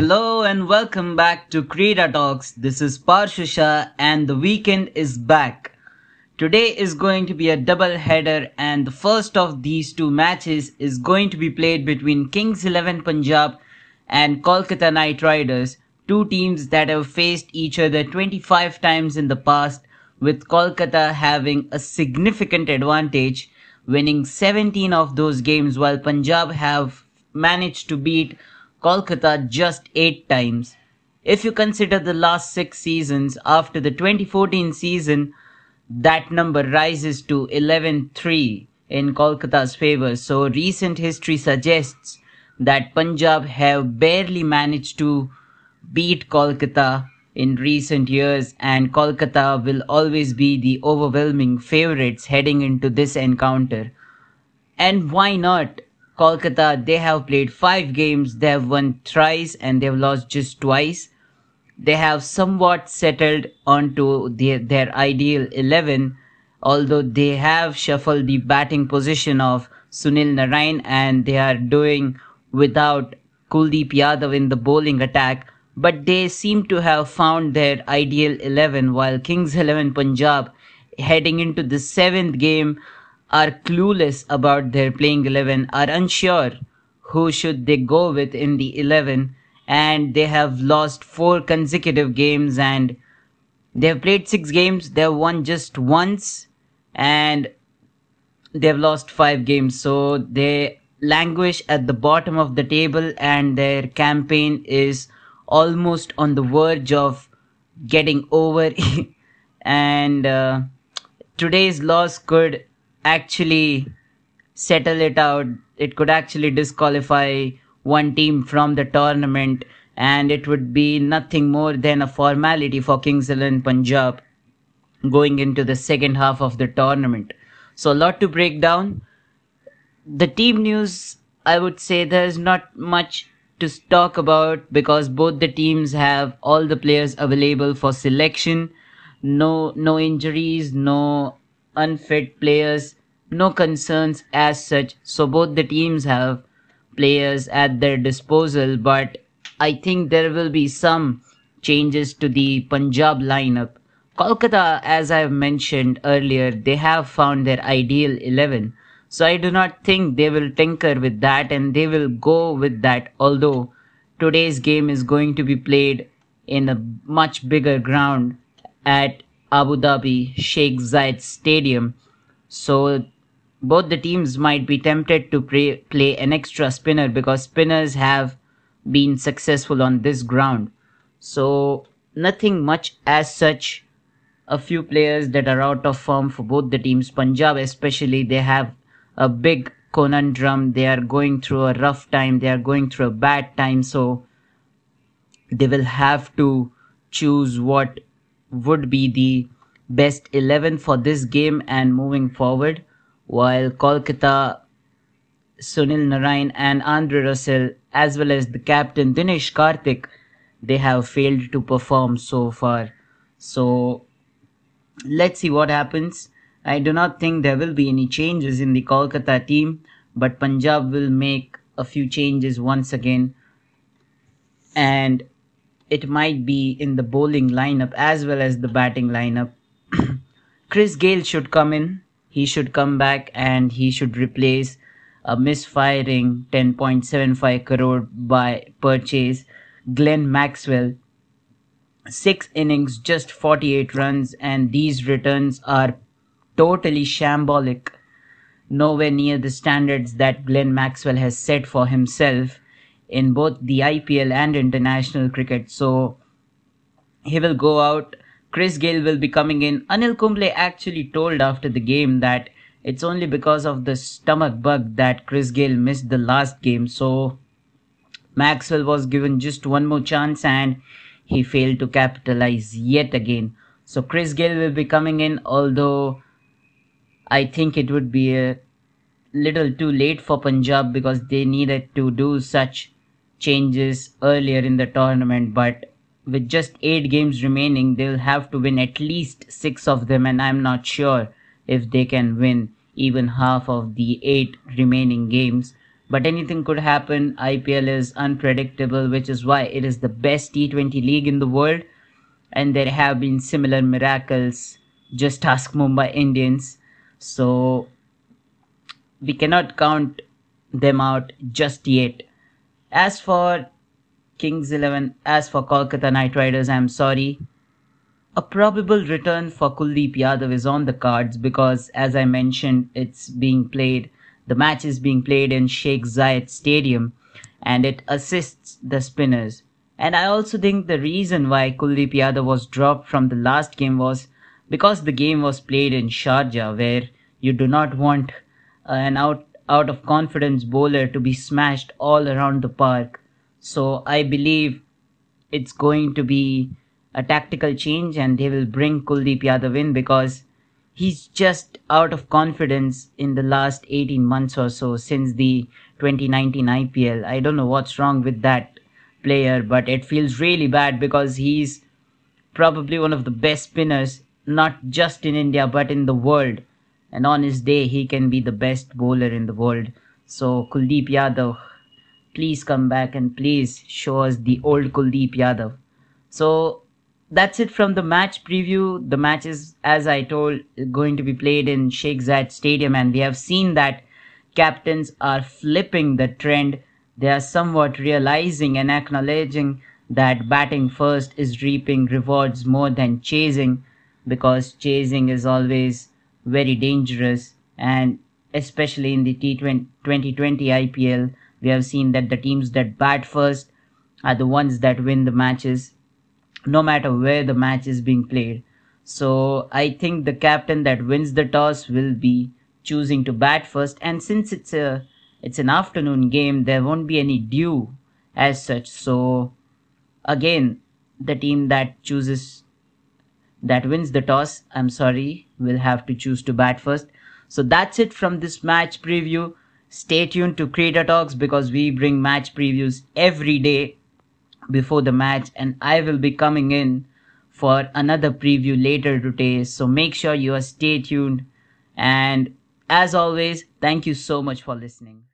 Hello and welcome back to Krida Talks. This is Parshusha and the weekend is back. Today is going to be a double header and the first of these two matches is going to be played between Kings 11 Punjab and Kolkata Knight Riders, two teams that have faced each other 25 times in the past with Kolkata having a significant advantage winning 17 of those games while Punjab have managed to beat Kolkata just 8 times. If you consider the last 6 seasons after the 2014 season, that number rises to 11-3 in Kolkata's favor. So recent history suggests that Punjab have barely managed to beat Kolkata in recent years and Kolkata will always be the overwhelming favorites heading into this encounter. And why not? Kolkata, they have played five games, they have won thrice and they've lost just twice. They have somewhat settled onto their, their ideal 11, although they have shuffled the batting position of Sunil Narine and they are doing without Kuldeep Yadav in the bowling attack but they seem to have found their ideal 11 while Kings 11 Punjab heading into the seventh game are clueless about their playing 11 are unsure who should they go with in the 11 and they have lost four consecutive games and they have played six games they have won just once and they have lost five games. So they languish at the bottom of the table and their campaign is almost on the verge of getting over. And uh, today's loss could actually settle it out it could actually disqualify one team from the tournament and it would be nothing more than a formality for Kings 11 Punjab going into the second half of the tournament. So a lot to break down. The team news, I would say there's not much to talk about because both the teams have all the players available for selection. No, no injuries, no unfit players, no concerns as such. So both the teams have players at their disposal, but I think there will be some changes to the Punjab lineup. Kolkata, as I've mentioned earlier, they have found their ideal 11 so I do not think they will tinker with that and they will go with that. Although today's game is going to be played in a much bigger ground at Abu Dhabi Sheikh Zayed Stadium. So both the teams might be tempted to play, play an extra spinner because spinners have been successful on this ground. So nothing much as such. A few players that are out of form for both the teams. Punjab especially, they have a big conundrum. They are going through a rough time. They are going through a bad time. So they will have to choose what would be the best 11 for this game and moving forward. While Kolkata, Sunil Narine and Andre Russell, as well as the captain Dinesh Karthik, they have failed to perform so far. So let's see what happens. I do not think there will be any changes in the Kolkata team, but Punjab will make a few changes once again. And it might be in the bowling lineup as well as the batting lineup. Chris Gayle should come in. He should come back and he should replace a misfiring 10.75 crore by purchase Glenn Maxwell. Six innings, just 48 runs, and these returns are totally shambolic, nowhere near the standards that Glenn Maxwell has set for himself in both the IPL and international cricket. So he will go out. Chris Gayle will be coming in. Anil Kumble actually told after the game that it's only because of the stomach bug that Chris Gayle missed the last game. So Maxwell was given just one more chance and he failed to capitalize yet again. So Chris Gayle will be coming in, although I think it would be a little too late for Punjab because they needed to do such changes earlier in the tournament. But with just eight games remaining, they'll have to win at least six of them, and I'm not sure if they can win even half of the eight remaining games but anything could happen. IPL is unpredictable, which is why it is the best T20 league in the world. And there have been similar miracles. Just ask Mumbai Indians. So we cannot count them out just yet. As for Kings 11, as for Kolkata Knight Riders, I'm sorry. A probable return for Kuldeep Yadav is on the cards because, as I mentioned, it's being played the match is being played in Sheikh Zayed Stadium and it assists the spinners. And I also think the reason why Kuldeep Yadav was dropped from the last game was because the game was played in Sharjah where you do not want an out out of confidence bowler to be smashed all around the park. So I believe it's going to be a tactical change and they will bring Kuldeep Yadav in because he's just out of confidence in the last 18 months or so since the 2019 IPL. I don't know what's wrong with that player, but it feels really bad because he's probably one of the best spinners, not just in India but in the world. And on his day, he can be the best bowler in the world. So, Kuldeep Yadav, please come back and please show us the old Kuldeep Yadav. So, that's it from the match preview. The match is, as I told, going to be played in Sheikh Zayed Stadium, and we have seen that captains are flipping the trend. They are somewhat realizing and acknowledging that batting first is reaping rewards more than chasing because chasing is always very dangerous and especially in the T20 2020 IPL we have seen that the teams that bat first are the ones that win the matches no matter where the match is being played. So I think the captain that wins the toss will be choosing to bat first. And since it's a it's an afternoon game, there won't be any dew as such. So again, the team that chooses that wins the toss, I'm sorry, will have to choose to bat first. So that's it from this match preview. Stay tuned to Krida Talks because we bring match previews every day before the match and I will be coming in for another preview later today. So make sure you are stay tuned. And as always, thank you so much for listening.